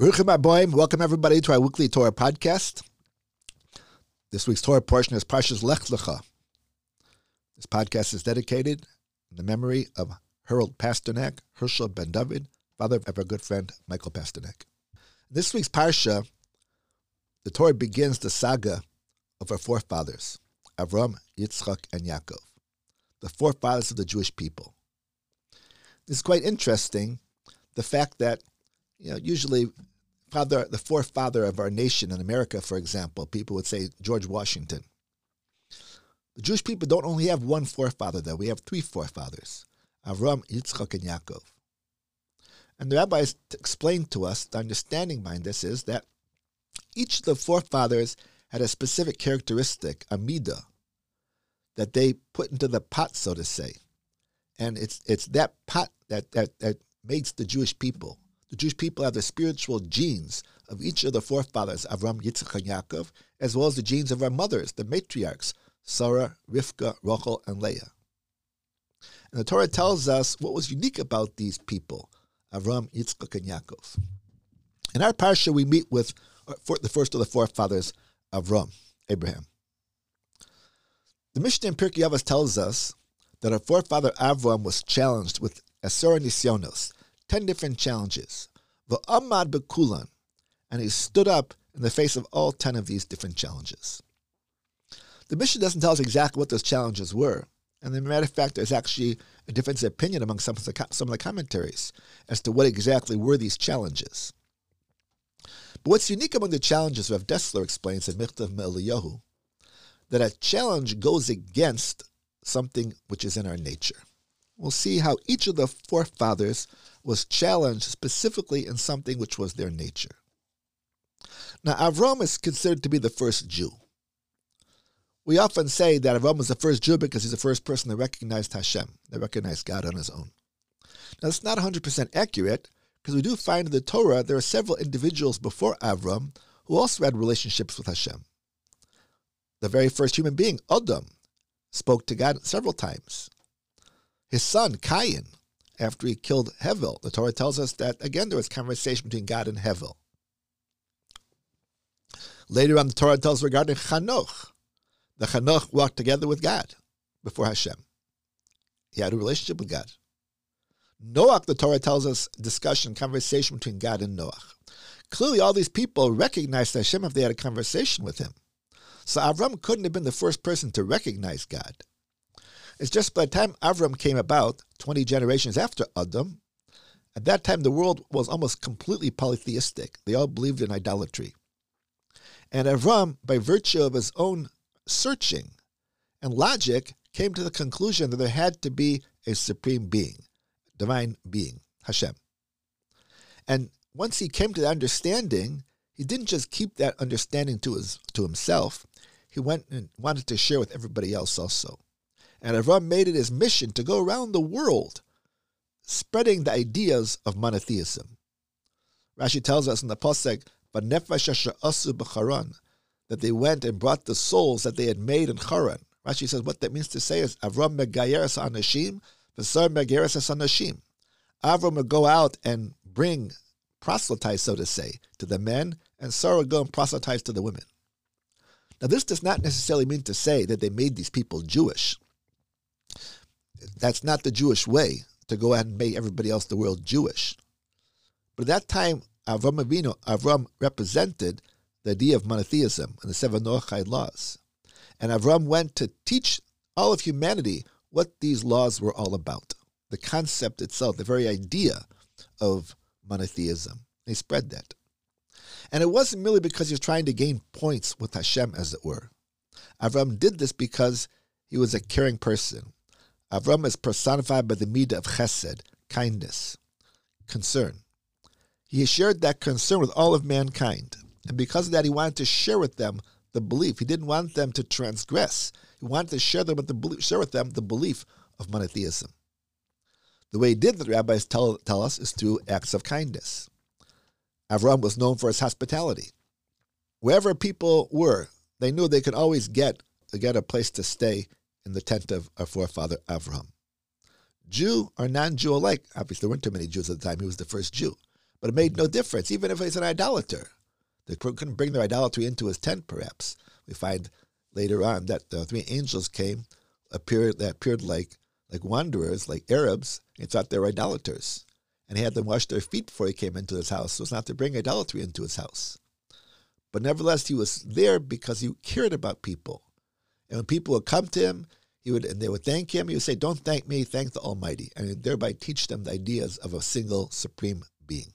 Welcome everybody to our weekly Torah podcast. This week's Torah portion is Parshas Lech Lecha. This podcast is dedicated in the memory of Harold Pasternak, Hershel Ben Dovid, father of our good friend Michael Pasternak. This week's Parsha, the Torah begins the saga of our forefathers, Avram, Yitzchak, and Yaakov, the forefathers of the Jewish people. Is quite interesting, the fact that you know, usually father, the forefather of our nation in America, for example, people would say George Washington. The Jewish people don't only have one forefather, though. We have three forefathers Avram, Yitzchak, and Yaakov. And the rabbis explained to us the understanding behind this is that each of the forefathers had a specific characteristic, a midah, that they put into the pot, so to say. And it's it's that pot that, that, that makes the Jewish people. The Jewish people have the spiritual genes of each of the forefathers, Avram, Yitzchak, and Yaakov, as well as the genes of our mothers, the matriarchs, Sarah, Rivka, Rachel, and Leah. And the Torah tells us what was unique about these people, Avram, Yitzchak, and Yaakov. In our parsha, we meet with uh, the first of the forefathers, Avram, Abraham. The Mishnah in Pirkei Avos tells us that our forefather Avram was challenged with Asara Nisyonos, 10 different challenges. V'amad bekulan, and he stood up in the face of all 10 of these different challenges. The Mishnah doesn't tell us exactly what those challenges were, and as a matter of fact, there's actually a difference of opinion among some of the, some of the commentaries as to what exactly were these challenges. But what's unique among the challenges, Rav Dessler explains in Michtav Me'eliyahu, that a challenge goes against something which is in our nature. We'll see how each of the forefathers was challenged specifically in something which was their nature. Now, Avram is considered to be the first Jew. We often say that Avram was the first Jew because he's the first person that recognized Hashem, that recognized God on his own. Now, it's not 100% accurate because we do find in the Torah there are several individuals before Avram who also had relationships with Hashem. The very first human being, Adam, spoke to God several times. His son, Cain, after he killed Hevel. The Torah tells us that, again, there was conversation between God and Hevel. Later on, the Torah tells regarding Chanoch. The Chanoch walked together with God before Hashem. He had a relationship with God. Noach, the Torah tells us, discussion, conversation between God and Noach. Clearly, all these people recognized Hashem if they had a conversation with him. So Avram couldn't have been the first person to recognize God. It's just by the time Avram came about, 20 generations after Adam, at that time the world was almost completely polytheistic. They all believed in idolatry. And Avram, by virtue of his own searching and logic, came to the conclusion that there had to be a supreme being, divine being, Hashem. And once he came to that understanding, he didn't just keep that understanding to his to himself. He went and wanted to share with everybody else also. And Avram made it his mission to go around the world spreading the ideas of monotheism. Rashi tells us in the Pasuk, that they went and brought the souls that they had made in Haran. Rashi says what that means to say is Avram megayeres anashim, v'sar megayeres anashim. Avram would go out and bring proselytize, so to say, to the men, and Sarah would go and proselytize to the women. Now, this does not necessarily mean to say that they made these people Jewish that's not the Jewish way to go ahead and make everybody else the world Jewish. But at that time, Avram Avinu, Avram represented the idea of monotheism and the seven Noachide laws. And Avram went to teach all of humanity what these laws were all about. The concept itself, the very idea of monotheism. He spread that. And it wasn't merely because he was trying to gain points with Hashem, as it were. Avram did this because he was a caring person. Avram is personified by the midah of chesed, kindness, concern. He shared that concern with all of mankind. And because of that, he wanted to share with them the belief. He didn't want them to transgress. He wanted to share, them with the, share with them the belief of monotheism. The way he did that, the rabbis tell, tell us, is through acts of kindness. Avram was known for his hospitality. Wherever people were, they knew they could always get, get a place to stay in the tent of our forefather Avraham. Jew or non Jew alike, obviously there weren't too many Jews at the time, he was the first Jew. But it made no difference, even if he's an idolater. They couldn't bring their idolatry into his tent, perhaps. We find later on that the three angels came, appeared that appeared like like wanderers, like Arabs, He thought they were idolaters. And he had them wash their feet before he came into his house, so as not to bring idolatry into his house. But nevertheless, he was there because he cared about people. And when people would come to him, he would and they would thank him, he would say, Don't thank me, thank the Almighty, and thereby teach them the ideas of a single supreme being.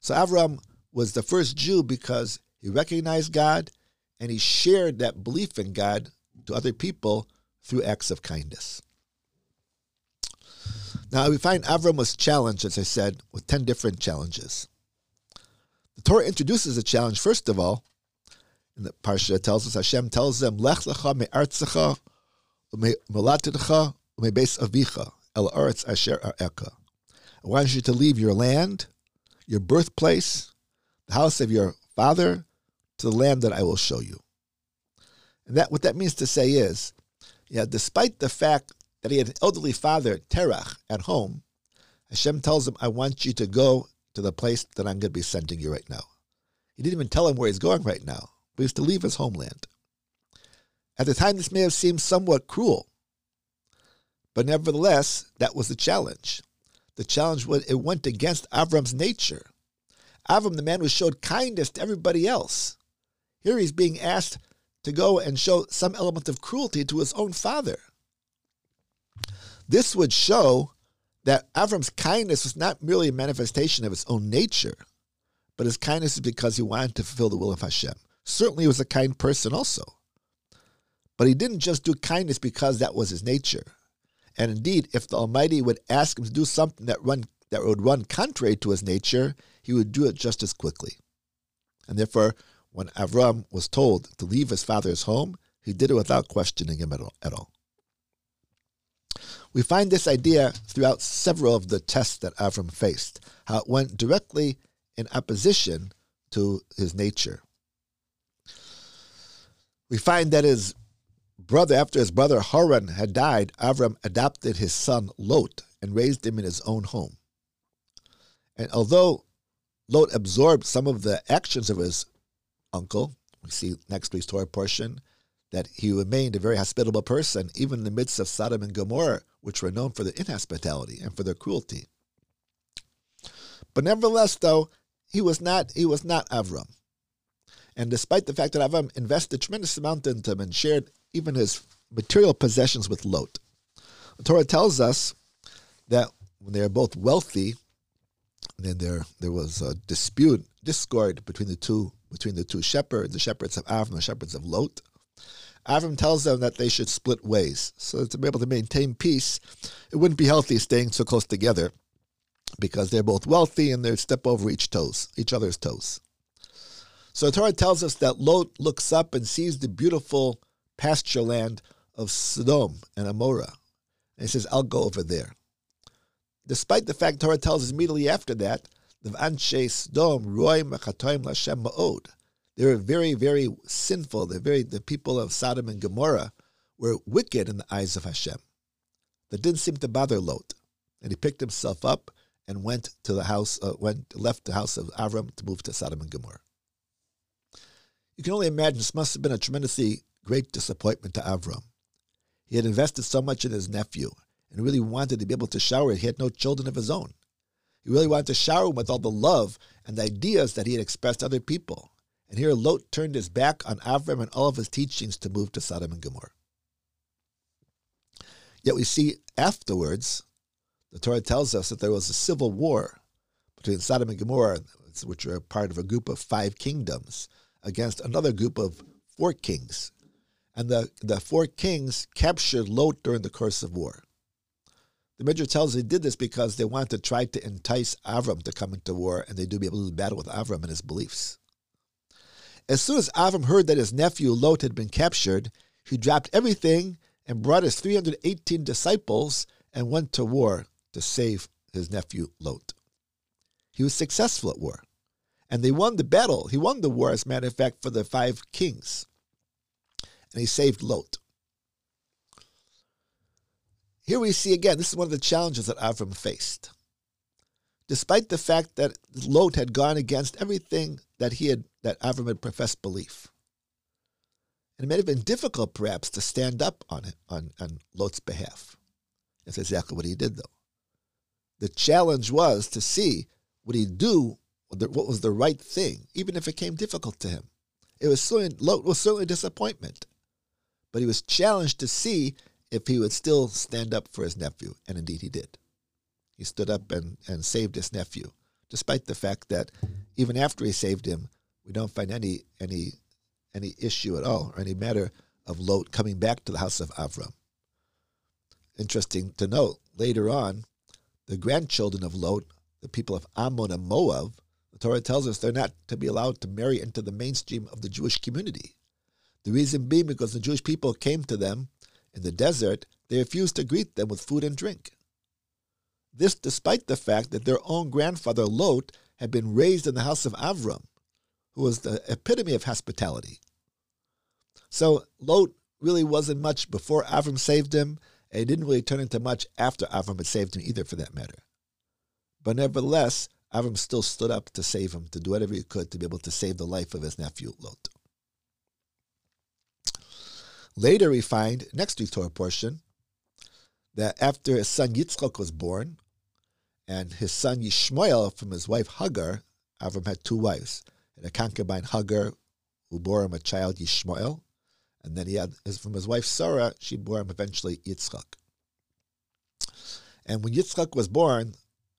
So Avram was the first Jew because he recognized God and he shared that belief in God to other people through acts of kindness. Now we find Avram was challenged, as I said, with 10 different challenges. The Torah introduces a challenge, first of all, in the Parsha tells us, Hashem tells them, Lech lecha me'artzecha u'me'olatidecha u'me'beis avicha el aretz asher ar'eka. I want you to leave your land, your birthplace, the house of your father, to the land that I will show you. And that what that means to say is, yeah, despite the fact that he had an elderly father, Terach, at home, Hashem tells him, I want you to go to the place that I'm going to be sending you right now. He didn't even tell him where he's going right now, but he's to leave his homeland. At the time, this may have seemed somewhat cruel, but nevertheless, that was the challenge. The challenge was it went against Avram's nature. Avram, the man who showed kindness to everybody else, here he's being asked to go and show some element of cruelty to his own father. This would show that Avram's kindness was not merely a manifestation of his own nature, but his kindness is because he wanted to fulfill the will of Hashem. Certainly, he was a kind person also. But he didn't just do kindness because that was his nature. And indeed, if the Almighty would ask him to do something that run that would run contrary to his nature, he would do it just as quickly. And therefore, when Avram was told to leave his father's home, he did it without questioning him at all. At all. We find this idea throughout several of the tests that Avram faced, how it went directly in opposition to his nature. We find that his brother, after his brother Haran had died, Avram adopted his son Lot and raised him in his own home. And although Lot absorbed some of the actions of his uncle, we see next week's Torah portion, that he remained a very hospitable person, even in the midst of Sodom and Gomorrah, which were known for their inhospitality and for their cruelty. But nevertheless, though, he was not he was not Avram. And despite the fact that Avram invested a tremendous amount into him and shared even his material possessions with Lot, the Torah tells us that when they are both wealthy, then there there was a dispute, discord between the two between the two shepherds, the shepherds of Avram and the shepherds of Lot. Avram tells them that they should split ways. So to be able to maintain peace, it wouldn't be healthy staying so close together because they're both wealthy and they'd step over each toes, each other's toes. So the Torah tells us that Lot looks up and sees the beautiful pasture land of Sodom and Gomorrah. And he says, I'll go over there. Despite the fact Torah tells us immediately after that, the Sodom. They were very, very sinful. They're very the people of Sodom and Gomorrah were wicked in the eyes of Hashem. That didn't seem to bother Lot. And he picked himself up and went to the house, uh, went left the house of Avram to move to Sodom and Gomorrah. You can only imagine this must have been a tremendously great disappointment to Avram. He had invested so much in his nephew and really wanted to be able to shower. it. He had no children of his own. He really wanted to shower him with all the love and ideas that he had expressed to other people. And here Lot turned his back on Avram and all of his teachings to move to Sodom and Gomorrah. Yet we see afterwards, the Torah tells us that there was a civil war between Sodom and Gomorrah, which were part of a group of five kingdoms, against another group of four kings. And the, the four kings captured Lot during the course of war. The Midrash tells they did this because they wanted to try to entice Avram to come into war and they do be able to battle with Avram and his beliefs. As soon as Avram heard that his nephew Lot had been captured, he dropped everything and brought his 318 disciples and went to war to save his nephew Lot. He was successful at war, and they won the battle. He won the war, as a matter of fact, for the five kings, and he saved Lot. Here we see again, this is one of the challenges that Avram faced. despite the fact that Lot had gone against everything that he had that Avram had professed belief. And it may have been difficult, perhaps, to stand up on on, on Lot's behalf. That's exactly what he did, though. The challenge was to see would he do what was the right thing, even if it came difficult to him. It was certainly, Lot was certainly a disappointment, but he was challenged to see if he would still stand up for his nephew, and indeed he did. He stood up and, and saved his nephew, despite the fact that even after he saved him, we don't find any any any issue at all or any matter of Lot coming back to the house of Avram. Interesting to note, later on, the grandchildren of Lot, the people of Ammon and Moab, the Torah tells us they're not to be allowed to marry into the mainstream of the Jewish community. The reason being because the Jewish people came to them in the desert, they refused to greet them with food and drink. This despite the fact that their own grandfather Lot had been raised in the house of Avram, who was the epitome of hospitality. So Lot really wasn't much before Avram saved him, and he didn't really turn into much after Avram had saved him either, for that matter. But nevertheless, Avram still stood up to save him, to do whatever he could to be able to save the life of his nephew Lot. Later, we find, next week's Torah portion, that after his son Yitzchak was born, and his son Yishmael from his wife Hagar, Avram had two wives. And a concubine Hagar, who bore him a child Yishmael, and then he had his, from his wife Sarah, she bore him eventually Yitzchak. And when Yitzchak was born,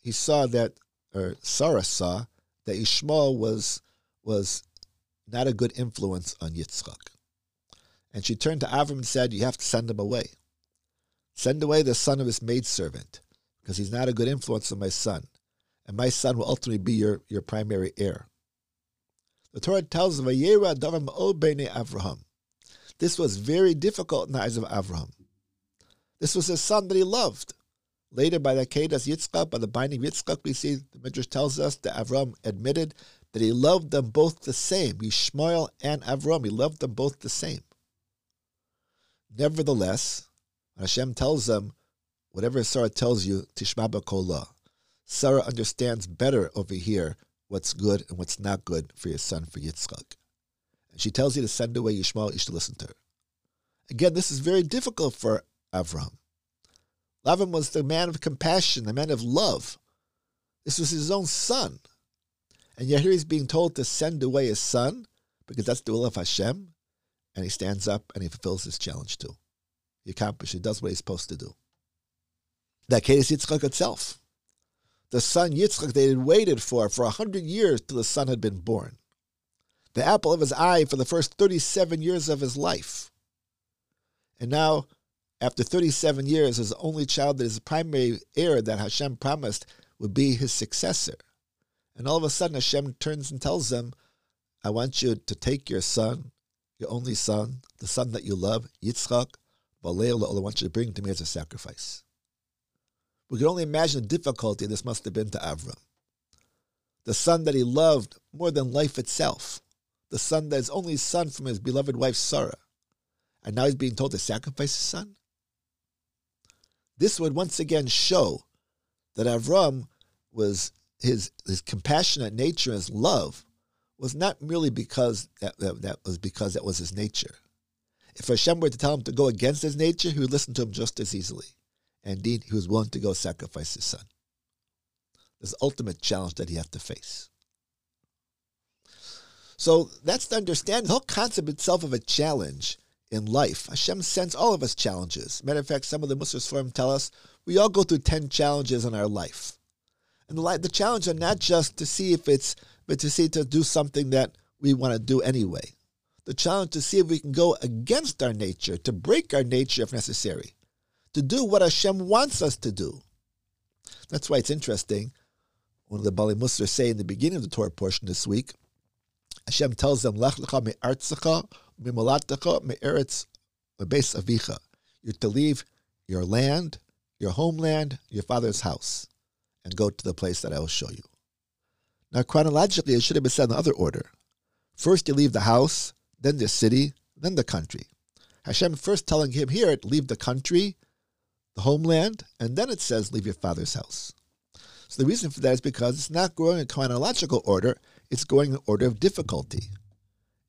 he saw that, or Sarah saw that Ishmael was was not a good influence on Yitzchak. And she turned to Avram and said, You have to send him away. Send away the son of his maidservant, because he's not a good influence on my son. And my son will ultimately be your, your primary heir. The Torah tells of Vayera Davam Bene Avraham. This was very difficult in the eyes of Avraham. This was his son that he loved. Later, by the Kedas Yitzchak, by the binding of Yitzchak, we see the Midrash tells us that Avram admitted that he loved them both the same. Yishmael and Avram, he loved them both the same. Nevertheless, Hashem tells them, whatever Sarah tells you, Tishma B'kolah. Sarah understands better over here what's good and what's not good for your son, for Yitzchak. And she tells you to send away Yishmael, you should listen to her. Again, this is very difficult for Avram. Avram was the man of compassion, the man of love. This was his own son. And yet here he's being told to send away his son, because that's the will of Hashem. And he stands up and he fulfills his challenge too. He accomplishes, he does what he's supposed to do. That case, is Yitzchak itself the son Yitzchak they had waited for for a hundred years till the son had been born. The apple of his eye for the first 37 years of his life. And now, after 37 years, his only child that is the primary heir that Hashem promised would be his successor. And all of a sudden, Hashem turns and tells them, I want you to take your son, your only son, the son that you love, Yitzchak, Baleil, I want you to bring to me as a sacrifice. We can only imagine the difficulty this must have been to Avram. The son that he loved more than life itself, the son that is only son from his beloved wife Sarah, and now he's being told to sacrifice his son? This would once again show that Avram was his his compassionate nature, his love, was not merely because that, that, that was because that was his nature. If Hashem were to tell him to go against his nature, he would listen to him just as easily. And indeed, he was willing to go sacrifice his son. This ultimate challenge that he had to face. So that's to understand the whole concept itself of a challenge in life. Hashem sends all of us challenges. Matter of fact, some of the Muslims Forum tell us we all go through 10 challenges in our life. And the, the challenge are not just to see if it's, but to see to do something that we want to do anyway. The challenge to see if we can go against our nature, to break our nature if necessary to do what Hashem wants us to do. That's why it's interesting. One of the Baalei Mussar say in the beginning of the Torah portion this week, Hashem tells them, Lech lecha You're to leave your land, your homeland, your father's house, and go to the place that I will show you. Now, chronologically, it should have been said in other order. First, you leave the house, then the city, then the country. Hashem first telling him here, leave the country, the homeland, and then it says, leave your father's house. So the reason for that is because it's not growing in chronological order, it's going in order of difficulty.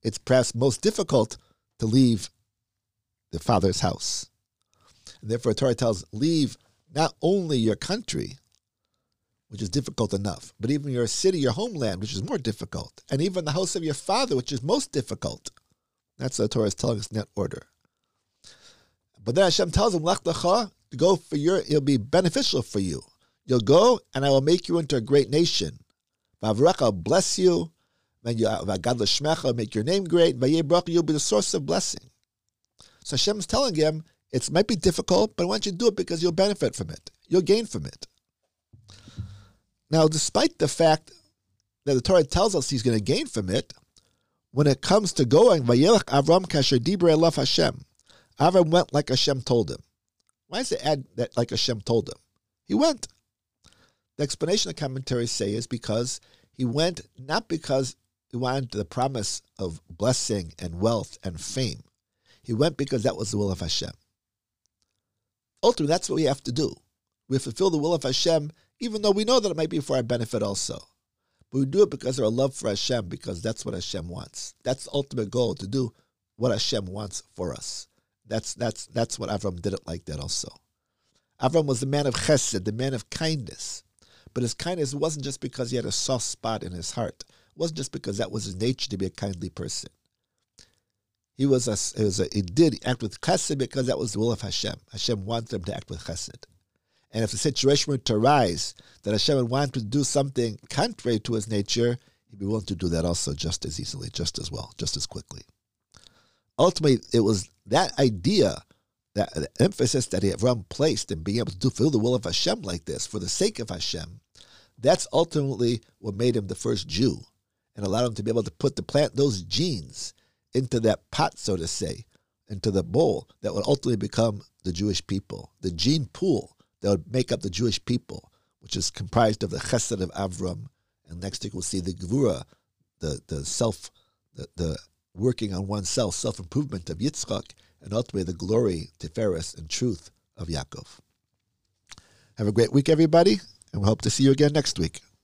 It's perhaps most difficult to leave the father's house. And therefore, Torah tells, leave not only your country, which is difficult enough, but even your city, your homeland, which is more difficult, and even the house of your father, which is most difficult. That's what the Torah is telling us in that order. But then Hashem tells him, Lech lecha, to go for your, it'll be beneficial for you. You'll go, and I will make you into a great nation. Vavrecha, bless you. Vagad uh, l'shmecha, make your name great. Vayebrach, you'll be the source of blessing. So Hashem is telling him, it might be difficult, but I want you to do it because you'll benefit from it. You'll gain from it. Now, despite the fact that the Torah tells us he's going to gain from it, when it comes to going, Vayelach Avram Hashem, Avram went like Hashem told him. Why does it add that like Hashem told him? He went. The explanation the commentaries say is because he went not because he wanted the promise of blessing and wealth and fame. He went because that was the will of Hashem. Ultimately, that's what we have to do. We fulfill the will of Hashem, even though we know that it might be for our benefit also. But we do it because of our love for Hashem, because that's what Hashem wants. That's the ultimate goal, to do what Hashem wants for us. That's that's that's what Avram did it like that also. Avram was the man of chesed, the man of kindness. But his kindness wasn't just because he had a soft spot in his heart. Wasn't just because that was his nature to be a kindly person. He was a, he was a, he did act with chesed because that was the will of Hashem. Hashem wanted him to act with chesed. And if the situation were to arise that Hashem would want to do something contrary to his nature, he'd be willing to do that also just as easily, just as well, just as quickly. Ultimately, it was that idea, that emphasis that he had Avram placed in being able to fulfill the will of Hashem like this for the sake of Hashem, that's ultimately what made him the first Jew and allowed them to be able to put the plant those genes into that pot, so to say, into the bowl that would ultimately become the Jewish people, the gene pool that would make up the Jewish people, which is comprised of the Chesed of Avram, and next week we'll see the Gevura, the the self, the, the working on oneself, self improvement of Yitzchak, and ultimately the glory, Tiferes, and truth of Yaakov. Have a great week, everybody, and we hope to see you again next week.